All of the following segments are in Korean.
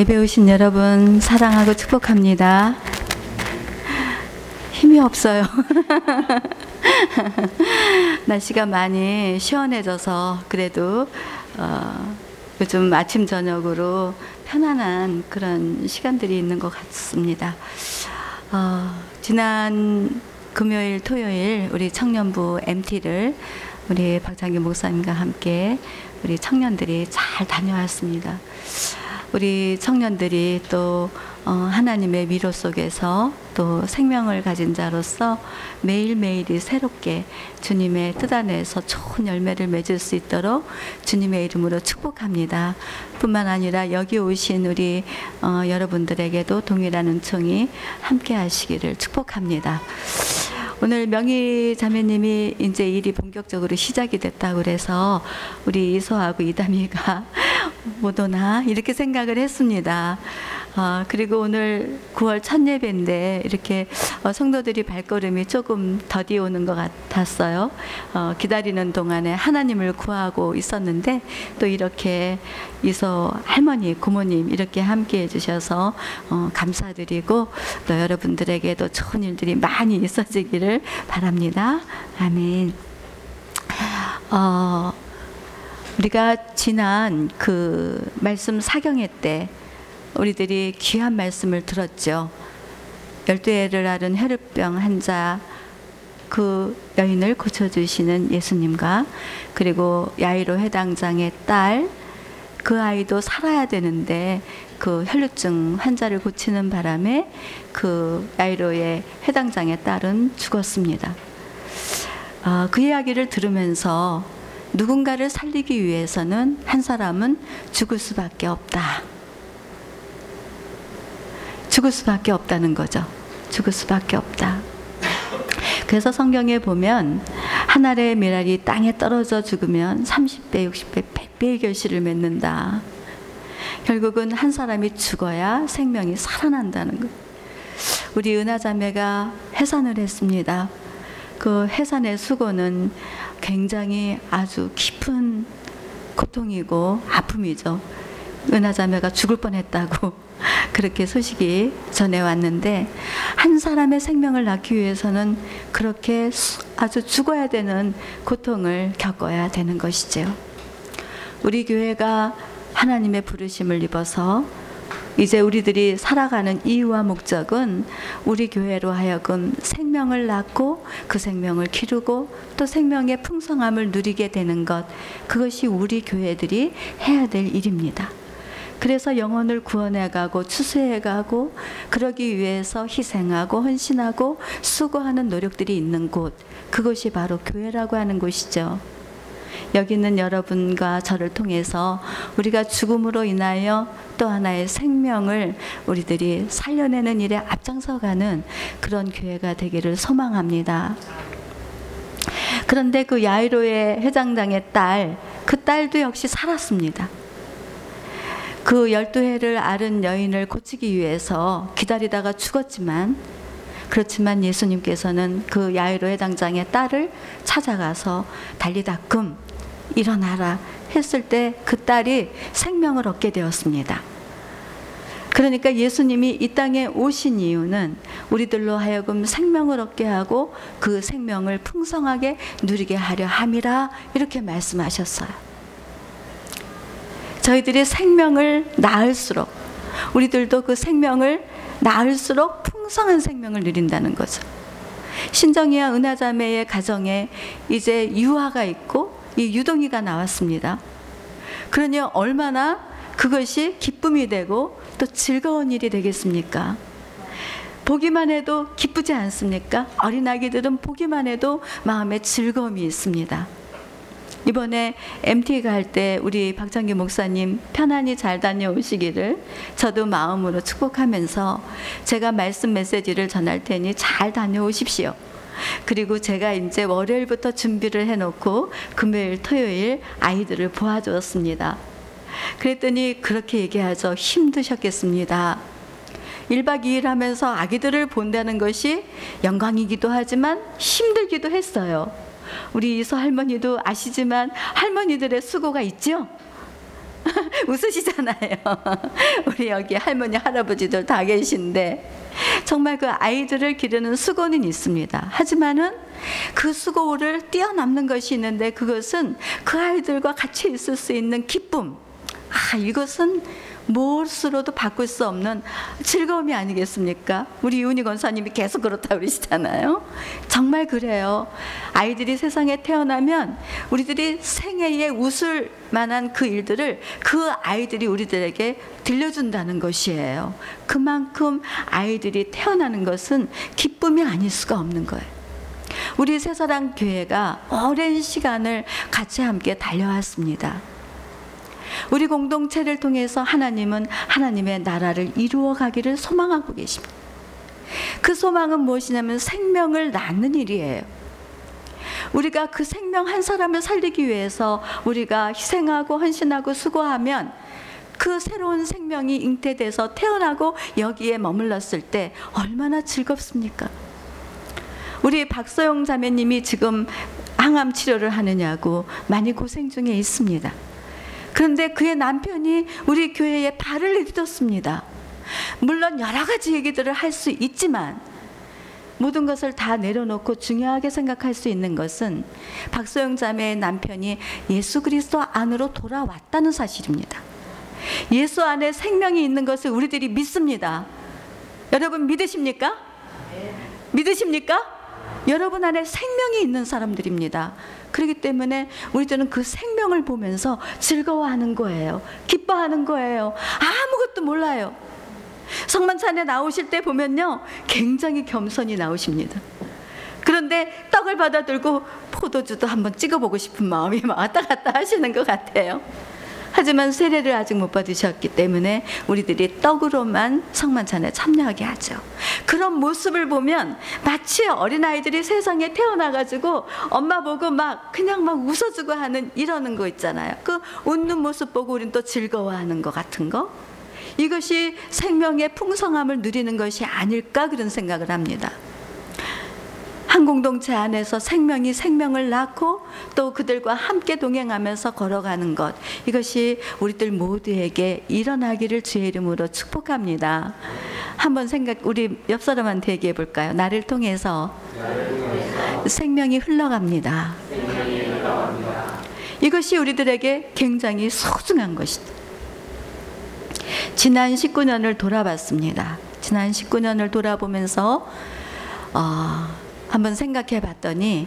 예배 오신 여러분 사랑하고 축복합니다. 힘이 없어요. 날씨가 많이 시원해져서 그래도 어, 요즘 아침 저녁으로 편안한 그런 시간들이 있는 것 같습니다. 어, 지난 금요일, 토요일 우리 청년부 MT를 우리 박장기 목사님과 함께 우리 청년들이 잘 다녀왔습니다. 우리 청년들이 또 어, 하나님의 위로 속에서 또 생명을 가진 자로서 매일매일이 새롭게 주님의 뜻 안에서 좋은 열매를 맺을 수 있도록 주님의 이름으로 축복합니다. 뿐만 아니라 여기 오신 우리 어, 여러분들에게도 동일한 은총이 함께 하시기를 축복합니다. 오늘 명희 자매님이 이제 일이 본격적으로 시작이 됐다고 그래서 우리 이소하고 이담이가 못 오나 이렇게 생각을 했습니다. 어, 그리고 오늘 9월 첫 예배인데 이렇게 어, 성도들이 발걸음이 조금 더디 오는 것 같았어요. 어, 기다리는 동안에 하나님을 구하고 있었는데 또 이렇게 이소 할머니, 고모님 이렇게 함께 해주셔서 어, 감사드리고 또 여러분들에게도 좋은 일들이 많이 있어지기를 바랍니다. 아멘. 어, 우리가 지난 그 말씀 사경회 때 우리들이 귀한 말씀을 들었죠. 열두 해를 앓은 혈우병 환자 그 여인을 고쳐주시는 예수님과 그리고 야이로 해당장의 딸 그 아이도 살아야 되는데 그 혈루증 환자를 고치는 바람에 그 야이로의 해당장의 딸은 죽었습니다. 어, 그 이야기를 들으면서 누군가를 살리기 위해서는 한 사람은 죽을 수밖에 없다. 죽을 수밖에 없다는 거죠. 죽을 수밖에 없다. 그래서 성경에 보면 한 알의 미랄이 땅에 떨어져 죽으면 30배, 60배, 100배의 결실을 맺는다. 결국은 한 사람이 죽어야 생명이 살아난다는 것. 우리 은하 자매가 해산을 했습니다. 그 해산의 수고는 굉장히 아주 깊은 고통이고 아픔이죠. 은하 자매가 죽을 뻔했다고 그렇게 소식이 전해왔는데 한 사람의 생명을 낳기 위해서는 그렇게 아주 죽어야 되는 고통을 겪어야 되는 것이죠. 우리 교회가 하나님의 부르심을 입어서 이제 우리들이 살아가는 이유와 목적은 우리 교회로 하여금 생명을 낳고 그 생명을 기르고 또 생명의 풍성함을 누리게 되는 것 그것이 우리 교회들이 해야 될 일입니다. 그래서 영혼을 구원해가고 추수해가고 그러기 위해서 희생하고 헌신하고 수고하는 노력들이 있는 곳 그것이 바로 교회라고 하는 곳이죠. 여기 있는 여러분과 저를 통해서 우리가 죽음으로 인하여 또 하나의 생명을 우리들이 살려내는 일에 앞장서가는 그런 교회가 되기를 소망합니다. 그런데 그 야이로의 회장장의 딸, 그 딸도 역시 살았습니다. 그 열두 해를 앓은 여인을 고치기 위해서 기다리다가 죽었지만 그렇지만 예수님께서는 그 야이로 해당장의 딸을 찾아가서 달리다금 일어나라 했을 때 그 딸이 생명을 얻게 되었습니다. 그러니까 예수님이 이 땅에 오신 이유는 우리들로 하여금 생명을 얻게 하고 그 생명을 풍성하게 누리게 하려 함이라 이렇게 말씀하셨어요. 저희들이 생명을 낳을수록 우리들도 그 생명을 낳을수록 풍성한 생명을 누린다는 거죠. 신정이와 은하자매의 가정에 이제 유아가 있고 이 유동이가 나왔습니다. 그러니 얼마나 그것이 기쁨이 되고 또 즐거운 일이 되겠습니까? 보기만 해도 기쁘지 않습니까? 어린아기들은 보기만 해도 마음에 즐거움이 있습니다. 이번에 MT 갈 때 우리 박정기 목사님 편안히 잘 다녀오시기를 저도 마음으로 축복하면서 제가 말씀 메시지를 전할 테니 잘 다녀오십시오. 그리고 제가 이제 월요일부터 준비를 해놓고 금요일, 토요일 아이들을 보아주었습니다. 그랬더니 그렇게 얘기하죠. 힘드셨겠습니다. 1박 2일 하면서 아기들을 본다는 것이 영광이기도 하지만 힘들기도 했어요. 우리 이서 할머니도 아시지만 할머니들의 수고가 있죠? 웃으시잖아요. 우리 여기 할머니, 할아버지들 다 계신데 정말 그 아이들을 기르는 수고는 있습니다. 하지만은 그 수고를 뛰어넘는 것이 있는데 그것은 그 아이들과 같이 있을 수 있는 기쁨. 아, 이것은 무엇으로도 바꿀 수 없는 즐거움이 아니겠습니까? 우리 이훈희 권사님이 계속 그렇다 그러시잖아요. 정말 그래요. 아이들이 세상에 태어나면 우리들이 생애에 웃을 만한 그 일들을 그 아이들이 우리들에게 들려준다는 것이에요. 그만큼 아이들이 태어나는 것은 기쁨이 아닐 수가 없는 거예요. 우리 새사랑 교회가 오랜 시간을 같이 함께 달려왔습니다. 우리 공동체를 통해서 하나님은 하나님의 나라를 이루어 가기를 소망하고 계십니다. 그 소망은 무엇이냐면 생명을 낳는 일이에요. 우리가 그 생명 한 사람을 살리기 위해서 우리가 희생하고 헌신하고 수고하면 그 새로운 생명이 잉태돼서 태어나고 여기에 머물렀을 때 얼마나 즐겁습니까? 우리 박서영 자매님이 지금 항암 치료를 하느냐고 많이 고생 중에 있습니다. 그런데 그의 남편이 우리 교회에 발을 내딛었습니다. 물론 여러 가지 얘기들을 할 수 있지만 모든 것을 다 내려놓고 중요하게 생각할 수 있는 것은 박소영 자매의 남편이 예수 그리스도 안으로 돌아왔다는 사실입니다. 예수 안에 생명이 있는 것을 우리들이 믿습니다. 여러분 믿으십니까? 믿으십니까? 여러분 안에 생명이 있는 사람들입니다. 그렇기 때문에 우리들은 그 생명을 보면서 즐거워하는 거예요. 기뻐하는 거예요. 아무것도 몰라요. 성만찬에 나오실 때 보면요. 굉장히 겸손히 나오십니다. 그런데 떡을 받아들고 포도주도 한번 찍어보고 싶은 마음이 왔다 갔다 하시는 것 같아요. 하지만 세례를 아직 못 받으셨기 때문에 우리들이 떡으로만 성만찬에 참여하게 하죠. 그런 모습을 보면 마치 어린아이들이 세상에 태어나가지고 엄마 보고 막 그냥 막 웃어주고 하는 이러는 거 있잖아요. 그 웃는 모습 보고 우린 또 즐거워하는 것 같은 거. 이것이 생명의 풍성함을 누리는 것이 아닐까 그런 생각을 합니다. 한 공동체 안에서 생명이 생명을 낳고 또 그들과 함께 동행하면서 걸어가는 것 이것이 우리들 모두에게 일어나기를 주의 이름으로 축복합니다. 한번 생각 우리 옆 사람한테 얘기해 볼까요? 나를 통해서 생명이 흘러갑니다. 이것이 우리들에게 굉장히 소중한 것이다. 지난 19년을 돌아봤습니다. 지난 19년을 돌아보면서 어, 한번 생각해 봤더니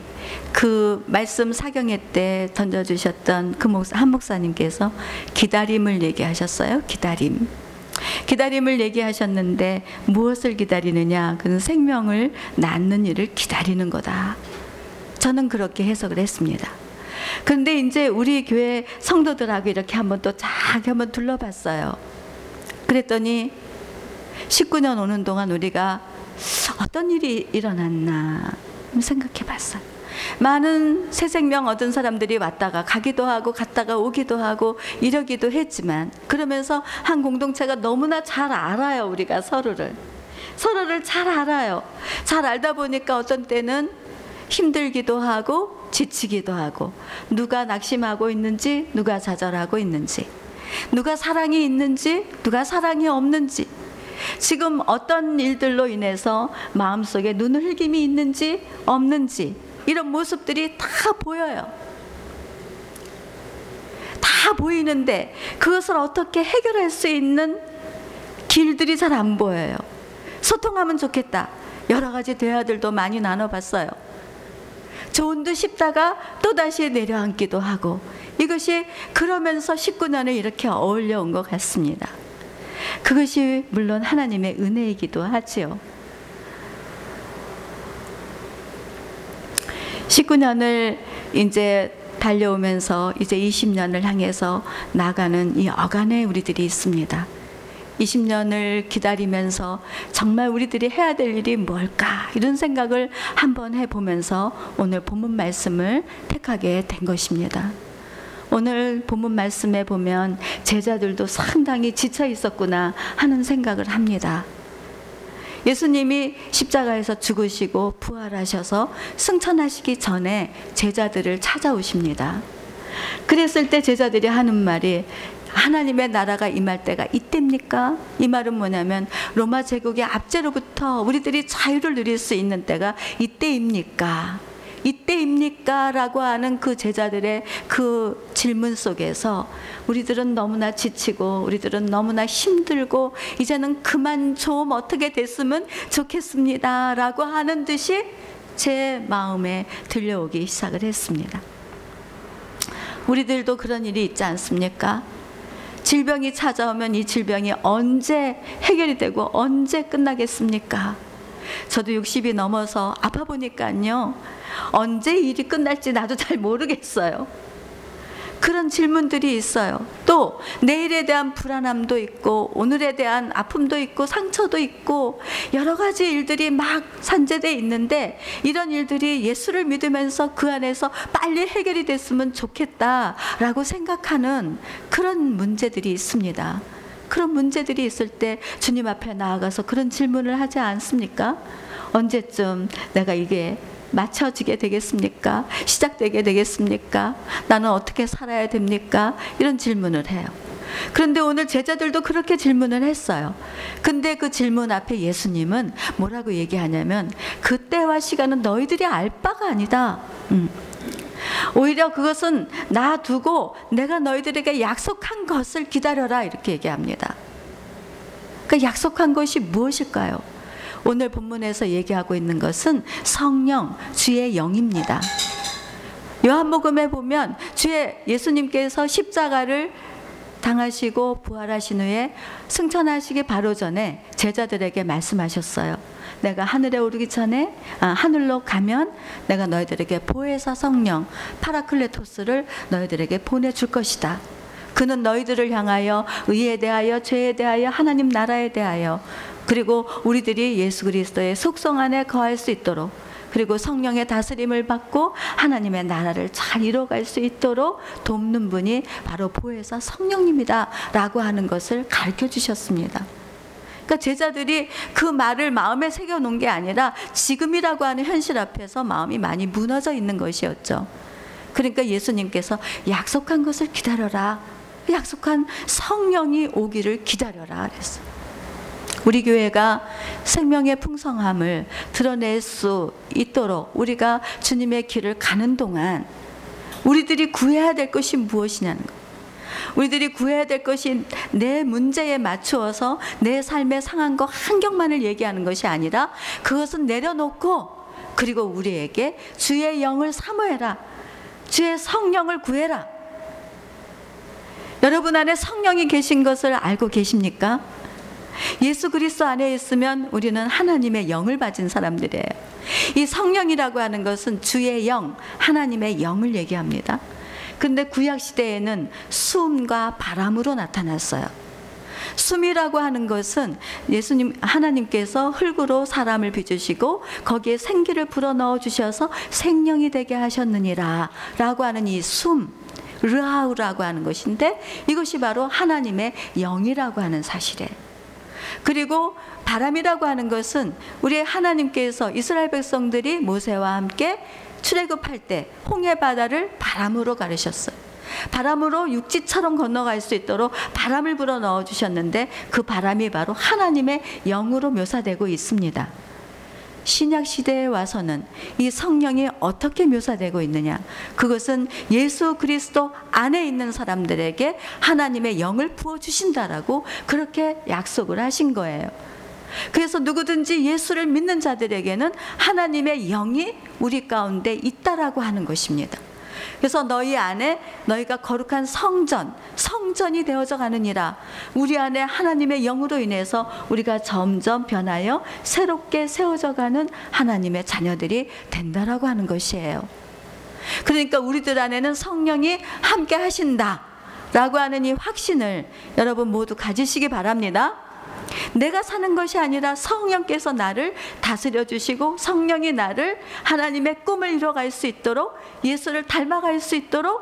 그 말씀 사경회 때 던져주셨던 그 목사, 한 목사님께서 기다림을 얘기하셨어요. 기다림. 기다림을 얘기하셨는데 무엇을 기다리느냐? 그는 생명을 낳는 일을 기다리는 거다. 저는 그렇게 해석을 했습니다. 그런데 이제 우리 교회 성도들하고 이렇게 한번 또 쫙 한번 둘러봤어요. 그랬더니 19년 오는 동안 우리가 어떤 일이 일어났나 생각해 봤어요. 많은 새 생명 얻은 사람들이 왔다가 가기도 하고 갔다가 오기도 하고 이러기도 했지만 그러면서 한 공동체가 너무나 잘 알아요 우리가 서로를 서로를 잘 알아요 잘 알다 보니까 어떤 때는 힘들기도 하고 지치기도 하고 누가 낙심하고 있는지 누가 좌절하고 있는지 누가 사랑이 있는지 누가 사랑이 없는지 지금 어떤 일들로 인해서 마음속에 눈을 흘김이 있는지 없는지 이런 모습들이 다 보여요. 다 보이는데 그것을 어떻게 해결할 수 있는 길들이 잘 안 보여요. 소통하면 좋겠다. 여러 가지 대화들도 많이 나눠봤어요. 좋은 듯 싶다가 또다시 내려앉기도 하고 이것이 그러면서 19년을 이렇게 어울려 온 것 같습니다. 그것이 물론 하나님의 은혜이기도 하지요. 19년을 이제 달려오면서 이제 20년을 향해서 나가는 이 어간에 우리들이 있습니다. 20년을 기다리면서 정말 우리들이 해야 될 일이 뭘까 이런 생각을 한번 해보면서 오늘 본문 말씀을 택하게 된 것입니다. 오늘 본문 말씀에 보면 제자들도 상당히 지쳐 있었구나 하는 생각을 합니다. 예수님이 십자가에서 죽으시고 부활하셔서 승천하시기 전에 제자들을 찾아오십니다. 그랬을 때 제자들이 하는 말이 하나님의 나라가 임할 때가 이때입니까? 이 말은 뭐냐면 로마 제국의 압제로부터 우리들이 자유를 누릴 수 있는 때가 이때입니까? 이때입니까? 라고 하는 그 제자들의 그 질문 속에서 우리들은 너무나 지치고 우리들은 너무나 힘들고 이제는 그만 좀 어떻게 됐으면 좋겠습니다. 라고 하는 듯이 제 마음에 들려오기 시작을 했습니다. 우리들도 그런 일이 있지 않습니까? 질병이 찾아오면 이 질병이 언제 해결이 되고 언제 끝나겠습니까? 저도 60이 넘어서 아파 보니까요. 언제 일이 끝날지 나도 잘 모르겠어요. 그런 질문들이 있어요. 또 내일에 대한 불안함도 있고 오늘에 대한 아픔도 있고 상처도 있고 여러 가지 일들이 막 산재돼 있는데 이런 일들이 예수를 믿으면서 그 안에서 빨리 해결이 됐으면 좋겠다라고 생각하는 그런 문제들이 있습니다. 그런 문제들이 있을 때 주님 앞에 나아가서 그런 질문을 하지 않습니까? 언제쯤 내가 이게 맞춰지게 되겠습니까? 시작되게 되겠습니까? 나는 어떻게 살아야 됩니까? 이런 질문을 해요. 그런데 오늘 제자들도 그렇게 질문을 했어요. 근데 그 질문 앞에 예수님은 뭐라고 얘기하냐면 그때와 시간은 너희들이 알 바가 아니다. 음. 오히려 그것은 놔두고 내가 너희들에게 약속한 것을 기다려라 이렇게 얘기합니다. 그 약속한 것이 무엇일까요? 오늘 본문에서 얘기하고 있는 것은 성령, 주의 영입니다. 요한복음에 보면 주의 예수님께서 십자가를 당하시고 부활하신 후에 승천하시기 바로 전에 제자들에게 말씀하셨어요. 내가 하늘에 오르기 전에 아, 하늘로 가면 내가 너희들에게 보혜사 성령 파라클레토스를 너희들에게 보내줄 것이다. 그는 너희들을 향하여 의에 대하여 죄에 대하여 하나님 나라에 대하여 그리고 우리들이 예수 그리스도의 속성 안에 거할 수 있도록 그리고 성령의 다스림을 받고 하나님의 나라를 잘 이뤄갈 수 있도록 돕는 분이 바로 보혜사 성령님이다 라고 하는 것을 가르쳐 주셨습니다. 그러니까 제자들이 그 말을 마음에 새겨 놓은 게 아니라 지금이라고 하는 현실 앞에서 마음이 많이 무너져 있는 것이었죠. 그러니까 예수님께서 약속한 것을 기다려라. 약속한 성령이 오기를 기다려라 그랬어요. 우리 교회가 생명의 풍성함을 드러낼 수 있도록 우리가 주님의 길을 가는 동안 우리들이 구해야 될 것이 무엇이냐는 것. 우리들이 구해야 될 것이 내 문제에 맞추어서 내 삶의 상황과 환경만을 얘기하는 것이 아니라 그것은 내려놓고 그리고 우리에게 주의 영을 사모해라. 주의 성령을 구해라. 여러분 안에 성령이 계신 것을 알고 계십니까? 예수 그리스도 안에 있으면 우리는 하나님의 영을 가진 사람들이에요. 이 성령이라고 하는 것은 주의 영, 하나님의 영을 얘기합니다. 근데 구약 시대에는 숨과 바람으로 나타났어요. 숨이라고 하는 것은 예수님 하나님께서 흙으로 사람을 빚으시고 거기에 생기를 불어 넣어 주셔서 생명이 되게 하셨느니라라고 하는 이 숨, 르하우라고 하는 것인데 이것이 바로 하나님의 영이라고 하는 사실이에요. 그리고 바람이라고 하는 것은 우리 하나님께서 이스라엘 백성들이 모세와 함께 출애굽할 때 홍해 바다를 바람으로 가르셨어요. 바람으로 육지처럼 건너갈 수 있도록 바람을 불어 넣어 주셨는데 그 바람이 바로 하나님의 영으로 묘사되고 있습니다. 신약 시대에 와서는 이 성령이 어떻게 묘사되고 있느냐? 그것은 예수 그리스도 안에 있는 사람들에게 하나님의 영을 부어 주신다라고 그렇게 약속을 하신 거예요. 그래서 누구든지 예수를 믿는 자들에게는 하나님의 영이 우리 가운데 있다라고 하는 것입니다. 그래서 너희 안에 너희가 거룩한 성전, 성전이 되어져 가느니라. 우리 안에 하나님의 영으로 인해서 우리가 점점 변하여 새롭게 세워져 가는 하나님의 자녀들이 된다라고 하는 것이에요. 그러니까 우리들 안에는 성령이 함께 하신다. 라고 하는 이 확신을 여러분 모두 가지시기 바랍니다. 내가 사는 것이 아니라 성령께서 나를 다스려 주시고 성령이 나를 하나님의 꿈을 이뤄갈 수 있도록 예수를 닮아갈 수 있도록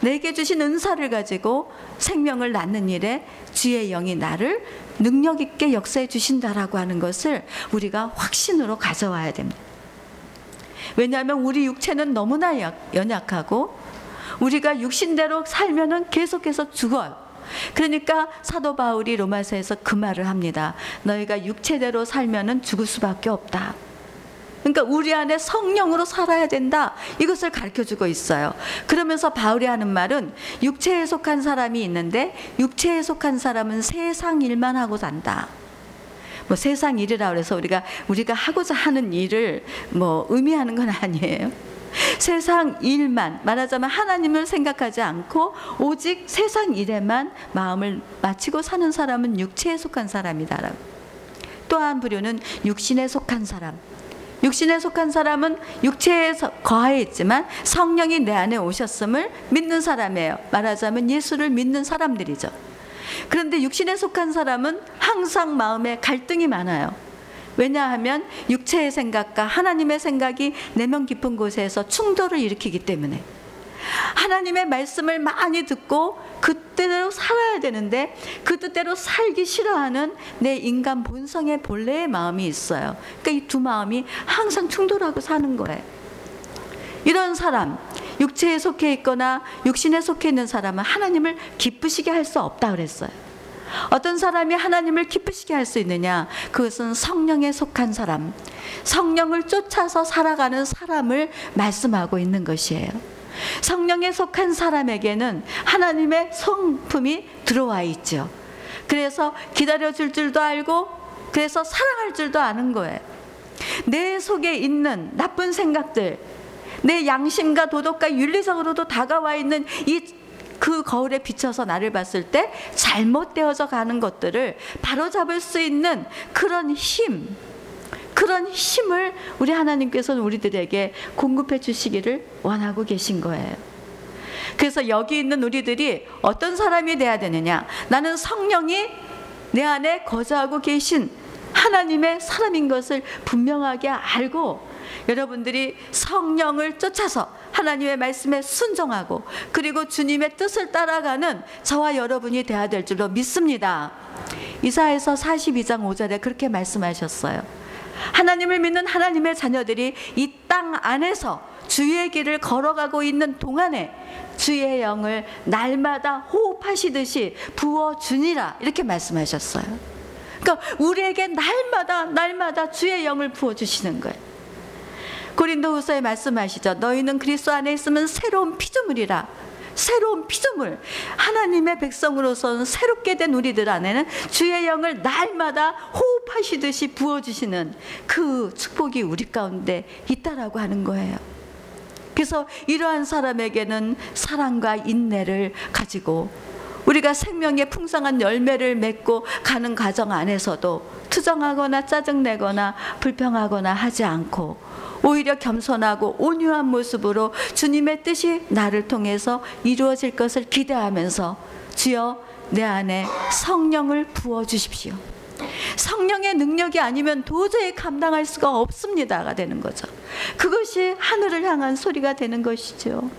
내게 주신 은사를 가지고 생명을 낳는 일에 주의 영이 나를 능력 있게 역사해 주신다라고 하는 것을 우리가 확신으로 가져와야 됩니다. 왜냐하면 우리 육체는 너무나 연약하고 우리가 육신대로 살면은 계속해서 죽어요. 그러니까 사도 바울이 로마서에서 그 말을 합니다. 너희가 육체대로 살면은 죽을 수밖에 없다. 그러니까 우리 안에 성령으로 살아야 된다. 이것을 가르쳐 주고 있어요. 그러면서 바울이 하는 말은 육체에 속한 사람이 있는데 육체에 속한 사람은 세상 일만 하고 산다. 뭐 세상 일이라 그래서 우리가 우리가 하고자 하는 일을 뭐 의미하는 건 아니에요. 세상 일만 말하자면 하나님을 생각하지 않고 오직 세상 일에만 마음을 맞추고 사는 사람은 육체에 속한 사람이다. 또한 부류는 육신에 속한 사람. 육신에 속한 사람은 육체에 거하에 있지만 성령이 내 안에 오셨음을 믿는 사람이에요. 말하자면 예수를 믿는 사람들이죠. 그런데 육신에 속한 사람은 항상 마음에 갈등이 많아요. 왜냐하면 육체의 생각과 하나님의 생각이 내면 깊은 곳에서 충돌을 일으키기 때문에 하나님의 말씀을 많이 듣고 그 뜻대로 살아야 되는데 그 뜻대로 살기 싫어하는 내 인간 본성의 본래의 마음이 있어요. 그러니까 이 두 마음이 항상 충돌하고 사는 거예요. 이런 사람, 육체에 속해 있거나 육신에 속해 있는 사람은 하나님을 기쁘시게 할 수 없다 그랬어요. 어떤 사람이 하나님을 기쁘시게 할 수 있느냐? 그것은 성령에 속한 사람, 성령을 쫓아서 살아가는 사람을 말씀하고 있는 것이에요. 성령에 속한 사람에게는 하나님의 성품이 들어와 있죠. 그래서 기다려줄 줄도 알고, 그래서 사랑할 줄도 아는 거예요. 내 속에 있는 나쁜 생각들, 내 양심과 도덕과 윤리적으로도 다가와 있는 이 그 거울에 비춰서 나를 봤을 때 잘못되어져 가는 것들을 바로잡을 수 있는 그런 힘, 그런 힘을 우리 하나님께서는 우리들에게 공급해 주시기를 원하고 계신 거예요. 그래서 여기 있는 우리들이 어떤 사람이 돼야 되느냐? 나는 성령이 내 안에 거주하고 계신 하나님의 사람인 것을 분명하게 알고 여러분들이 성령을 쫓아서 하나님의 말씀에 순종하고 그리고 주님의 뜻을 따라가는 저와 여러분이 되어야 될 줄로 믿습니다. 이사에서 42장 5절에 그렇게 말씀하셨어요. 하나님을 믿는 하나님의 자녀들이 이 땅 안에서 주의 길을 걸어가고 있는 동안에 주의 영을 날마다 호흡하시듯이 부어 주니라 이렇게 말씀하셨어요. 그러니까 우리에게 날마다 날마다 주의 영을 부어 주시는 거예요. 고린도후서에 말씀하시죠. 너희는 그리스도 안에 있으면 새로운 피조물이라. 새로운 피조물. 하나님의 백성으로서는 새롭게 된 우리들 안에는 주의 영을 날마다 호흡하시듯이 부어주시는 그 축복이 우리 가운데 있다라고 하는 거예요. 그래서 이러한 사람에게는 사랑과 인내를 가지고 우리가 생명의 풍성한 열매를 맺고 가는 과정 안에서도 투정하거나 짜증내거나 불평하거나 하지 않고 오히려 겸손하고 온유한 모습으로 주님의 뜻이 나를 통해서 이루어질 것을 기대하면서 주여 내 안에 성령을 부어 주십시오. 성령의 능력이 아니면 도저히 감당할 수가 없습니다가 되는 거죠. 그것이 하늘을 향한 소리가 되는 것이죠.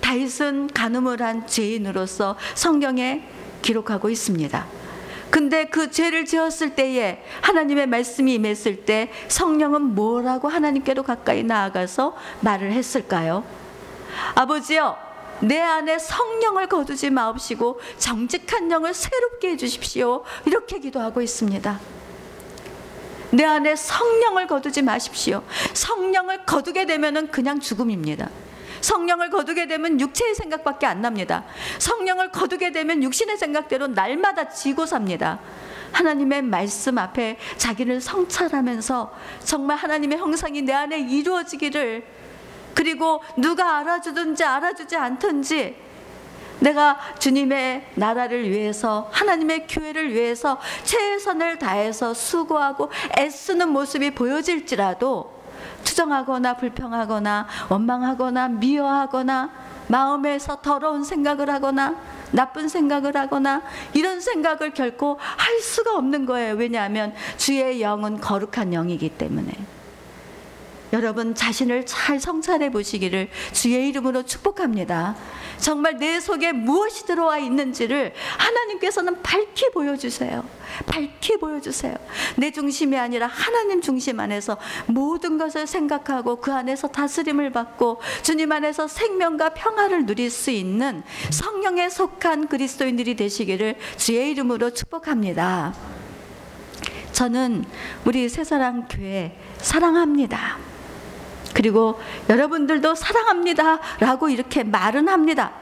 다윗은 간음을 한 죄인으로서 성경에 기록하고 있습니다. 근데 그 죄를 지었을 때에 하나님의 말씀이 임했을 때 성령은 뭐라고 하나님께로 가까이 나아가서 말을 했을까요? 아버지요, 내 안에 성령을 거두지 마옵시고 정직한 영을 새롭게 해주십시오. 이렇게 기도하고 있습니다. 내 안에 성령을 거두지 마십시오. 성령을 거두게 되면 그냥 죽음입니다. 성령을 거두게 되면 육체의 생각밖에 안 납니다. 성령을 거두게 되면 육신의 생각대로 날마다 지고 삽니다. 하나님의 말씀 앞에 자기를 성찰하면서 정말 하나님의 형상이 내 안에 이루어지기를 그리고 누가 알아주든지 알아주지 않든지 내가 주님의 나라를 위해서 하나님의 교회를 위해서 최선을 다해서 수고하고 애쓰는 모습이 보여질지라도 투정하거나 불평하거나 원망하거나 미워하거나 마음에서 더러운 생각을 하거나 나쁜 생각을 하거나 이런 생각을 결코 할 수가 없는 거예요. 왜냐하면 주의 영은 거룩한 영이기 때문에. 여러분 자신을 잘 성찰해 보시기를 주의 이름으로 축복합니다. 정말 내 속에 무엇이 들어와 있는지를 하나님께서는 밝히 보여주세요. 밝히 보여주세요. 내 중심이 아니라 하나님 중심 안에서 모든 것을 생각하고 그 안에서 다스림을 받고 주님 안에서 생명과 평화를 누릴 수 있는 성령에 속한 그리스도인들이 되시기를 주의 이름으로 축복합니다. 저는 우리 새사랑 교회 사랑합니다. 그리고 여러분들도 사랑합니다. 라고 이렇게 말은 합니다.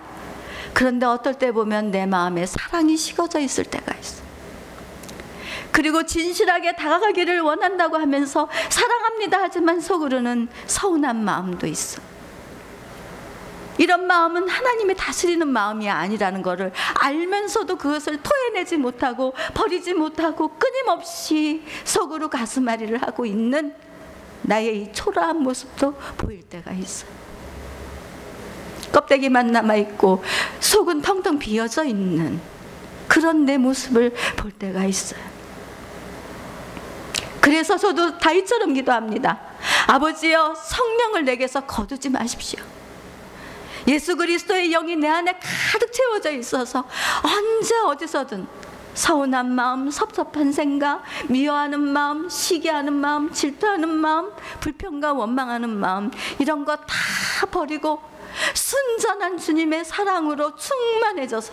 그런데 어떨 때 보면 내 마음에 사랑이 식어져 있을 때가 있어. 그리고 진실하게 다가가기를 원한다고 하면서 사랑합니다. 하지만 속으로는 서운한 마음도 있어. 이런 마음은 하나님이 다스리는 마음이 아니라는 것을 알면서도 그것을 토해내지 못하고 버리지 못하고 끊임없이 속으로 가슴앓이를 하고 있는 나의 이 초라한 모습도 보일 때가 있어요. 껍데기만 남아 있고 속은 텅텅 비어져 있는 그런 내 모습을 볼 때가 있어요. 그래서 저도 다윗처럼 기도합니다. 아버지여 성령을 내게서 거두지 마십시오. 예수 그리스도의 영이 내 안에 가득 채워져 있어서 언제 어디서든 서운한 마음, 섭섭한 생각, 미워하는 마음, 시기하는 마음, 질투하는 마음, 불평과 원망하는 마음 이런 거 다 버리고 순전한 주님의 사랑으로 충만해져서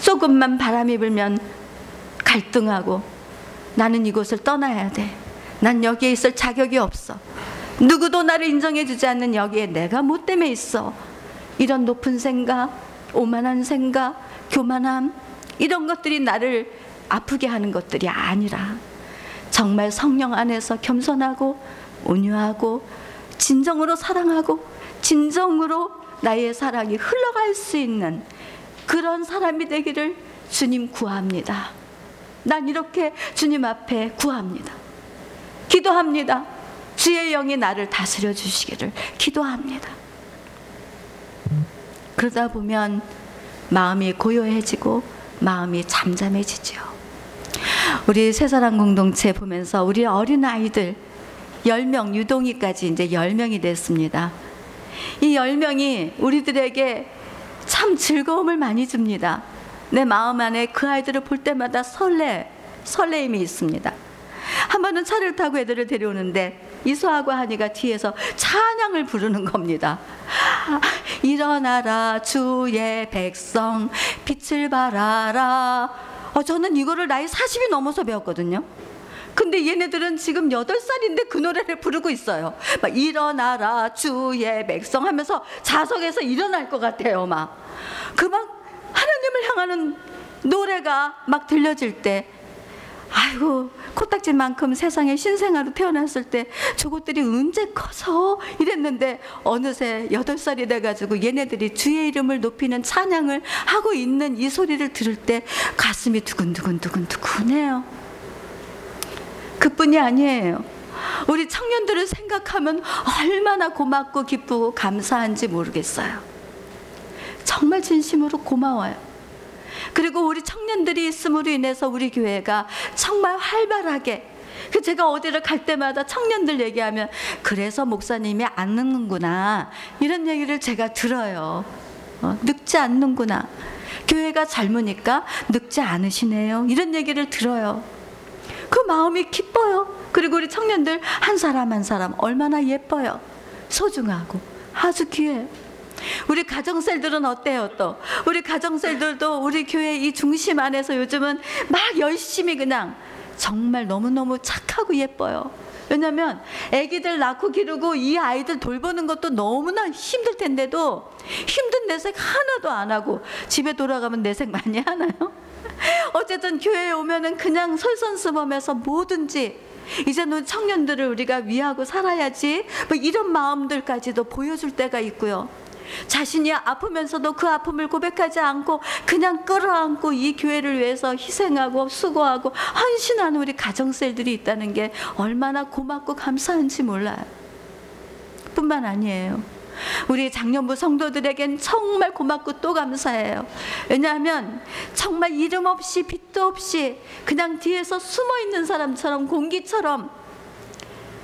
조금만 바람이 불면 갈등하고 나는 이곳을 떠나야 돼. 난 여기에 있을 자격이 없어. 누구도 나를 인정해 주지 않는 여기에 내가 뭐 때문에 있어. 이런 높은 생각, 오만한 생각, 교만함 이런 것들이 나를 아프게 하는 것들이 아니라 정말 성령 안에서 겸손하고 온유하고 진정으로 사랑하고 진정으로 나의 사랑이 흘러갈 수 있는 그런 사람이 되기를 주님 구합니다. 난 이렇게 주님 앞에 구합니다. 기도합니다. 주의 영이 나를 다스려 주시기를 기도합니다. 그러다 보면 마음이 고요해지고 마음이 잠잠해지죠. 우리 새사랑 공동체 보면서 우리 어린 아이들 10명 유동이까지 이제 10명이 됐습니다. 이 10명이 우리들에게 참 즐거움을 많이 줍니다. 내 마음 안에 그 아이들을 볼 때마다 설레, 설레임이 있습니다. 한 번은 차를 타고 애들을 데려오는데 이소하고 하니가 뒤에서 찬양을 부르는 겁니다. 일어나라 주의 백성 빛을 발하라. 어, 저는 이거를 나이 40이 넘어서 배웠거든요. 근데 얘네들은 지금 8살인데 그 노래를 부르고 있어요. 막 일어나라 주의 백성 하면서 자석에서 일어날 것 같아요, 막. 그 막 하나님을 향하는 노래가 막 들려질 때 아이고 코딱지만큼 세상에 신생아로 태어났을 때 저것들이 언제 커서 이랬는데 어느새 여덟 살이 돼가지고 얘네들이 주의 이름을 높이는 찬양을 하고 있는 이 소리를 들을 때 가슴이 두근두근 두근두근해요. 그뿐이 아니에요. 우리 청년들을 생각하면 얼마나 고맙고 기쁘고 감사한지 모르겠어요. 정말 진심으로 고마워요. 그리고 우리 청년들이 있음으로 인해서 우리 교회가 정말 활발하게 그 제가 어디를 갈 때마다 청년들 얘기하면 그래서 목사님이 안 늙는구나 이런 얘기를 제가 들어요. 어, 늙지 않는구나. 교회가 젊으니까 늙지 않으시네요. 이런 얘기를 들어요. 그 마음이 기뻐요. 그리고 우리 청년들 한 사람 한 사람 얼마나 예뻐요. 소중하고 아주 귀해요. 우리 가정셀들은 어때요 또? 우리 가정셀들도 우리 교회 이 중심 안에서 요즘은 막 열심히 그냥 정말 너무너무 착하고 예뻐요. 왜냐면 아기들 낳고 기르고 이 아이들 돌보는 것도 너무나 힘들 텐데도 힘든 내색 하나도 안 하고 집에 돌아가면 내색 많이 하나요? 어쨌든 교회에 오면은 그냥 솔선수범해서 뭐든지 이제는 청년들을 우리가 위하고 살아야지 뭐 이런 마음들까지도 보여줄 때가 있고요. 자신이 아프면서도 그 아픔을 고백하지 않고 그냥 끌어안고 이 교회를 위해서 희생하고 수고하고 헌신하는 우리 가정셀들이 있다는 게 얼마나 고맙고 감사한지 몰라요. 뿐만 아니에요. 우리 장년부 성도들에겐 정말 고맙고 또 감사해요. 왜냐하면 정말 이름 없이 빛도 없이 그냥 뒤에서 숨어 있는 사람처럼 공기처럼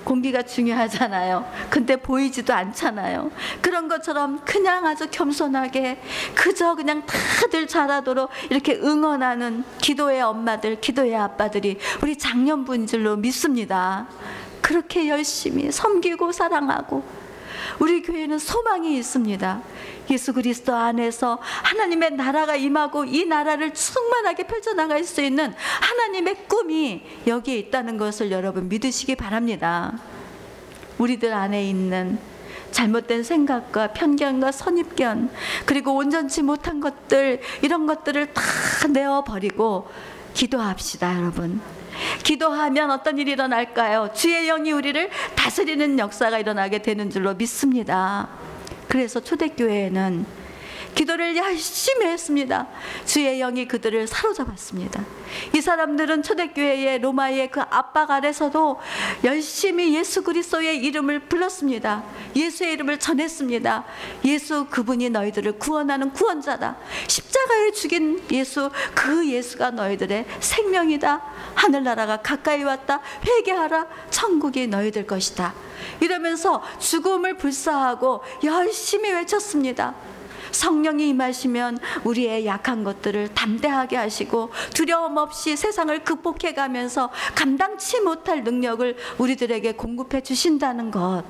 공기가 중요하잖아요. 근데 보이지도 않잖아요. 그런 것처럼 그냥 아주 겸손하게 그저 그냥 다들 잘하도록 이렇게 응원하는 기도의 엄마들, 기도의 아빠들이 우리 장년부인 줄로 믿습니다. 그렇게 열심히 섬기고 사랑하고 우리 교회는 소망이 있습니다. 예수 그리스도 안에서 하나님의 나라가 임하고 이 나라를 충만하게 펼쳐나갈 수 있는 하나님의 꿈이 여기에 있다는 것을 여러분 믿으시기 바랍니다. 우리들 안에 있는 잘못된 생각과 편견과 선입견 그리고 온전치 못한 것들 이런 것들을 다 내어 버리고 기도합시다, 여러분. 기도하면 어떤 일이 일어날까요? 주의 영이 우리를 다스리는 역사가 일어나게 되는 줄로 믿습니다. 그래서 초대교회에는 기도를 열심히 했습니다. 주의 영이 그들을 사로잡았습니다. 이 사람들은 초대교회의 로마의 그 압박 아래서도 열심히 예수 그리스도의 이름을 불렀습니다. 예수의 이름을 전했습니다. 예수 그분이 너희들을 구원하는 구원자다. 십자가에 죽인 예수 그 예수가 너희들의 생명이다. 하늘나라가 가까이 왔다. 회개하라. 천국이 너희들 것이다. 이러면서 죽음을 불사하고 열심히 외쳤습니다. 성령이 임하시면 우리의 약한 것들을 담대하게 하시고 두려움 없이 세상을 극복해 가면서 감당치 못할 능력을 우리들에게 공급해 주신다는 것.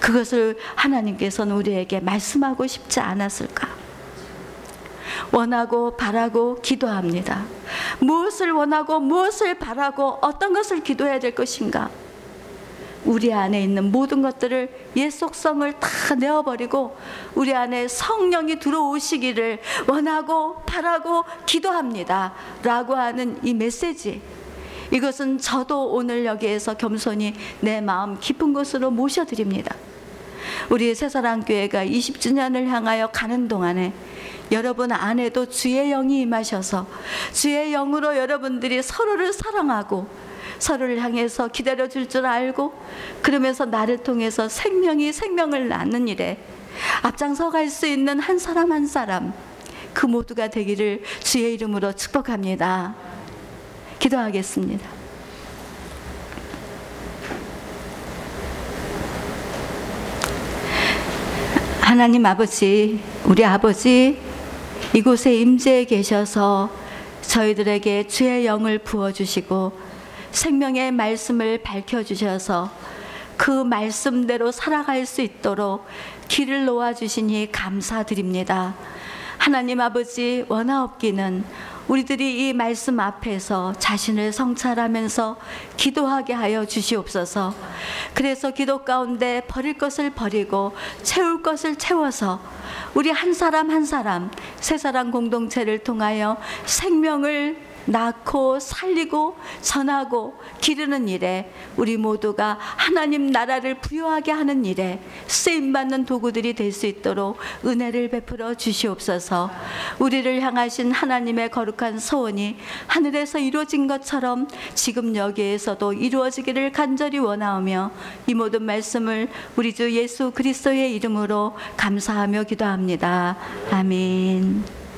그것을 하나님께서는 우리에게 말씀하고 싶지 않았을까? 원하고 바라고 기도합니다. 무엇을 원하고 무엇을 바라고 어떤 것을 기도해야 될 것인가? 우리 안에 있는 모든 것들을 옛 속성을 다 내어버리고 우리 안에 성령이 들어오시기를 원하고 바라고 기도합니다. 라고 하는 이 메시지. 이것은 저도 오늘 여기에서 겸손히 내 마음 깊은 곳으로 모셔드립니다. 우리 새사랑교회가 20주년을 향하여 가는 동안에 여러분 안에도 주의 영이 임하셔서 주의 영으로 여러분들이 서로를 사랑하고 서로를 향해서 기다려 줄 줄 알고 그러면서 나를 통해서 생명이 생명을 낳는 일에 앞장서 갈 수 있는 한 사람 한 사람 그 모두가 되기를 주의 이름으로 축복합니다. 기도하겠습니다. 하나님 아버지, 우리 아버지 이곳에 임재해 계셔서 저희들에게 주의 영을 부어 주시고 생명의 말씀을 밝혀 주셔서 그 말씀대로 살아갈 수 있도록 길을 놓아 주시니 감사드립니다. 하나님 아버지 원하옵기는 우리들이 이 말씀 앞에서 자신을 성찰하면서 기도하게 하여 주시옵소서. 그래서 기도 가운데 버릴 것을 버리고 채울 것을 채워서 우리 한 사람 한 사람 세 사람 공동체를 통하여 생명을 낳고 살리고 전하고 기르는 일에 우리 모두가 하나님 나라를 부여하게 하는 일에 쓰임 받는 도구들이 될 수 있도록 은혜를 베풀어 주시옵소서. 우리를 향하신 하나님의 거룩한 소원이 하늘에서 이루어진 것처럼 지금 여기에서도 이루어지기를 간절히 원하오며 이 모든 말씀을 우리 주 예수 그리스도의 이름으로 감사하며 기도합니다. 아멘.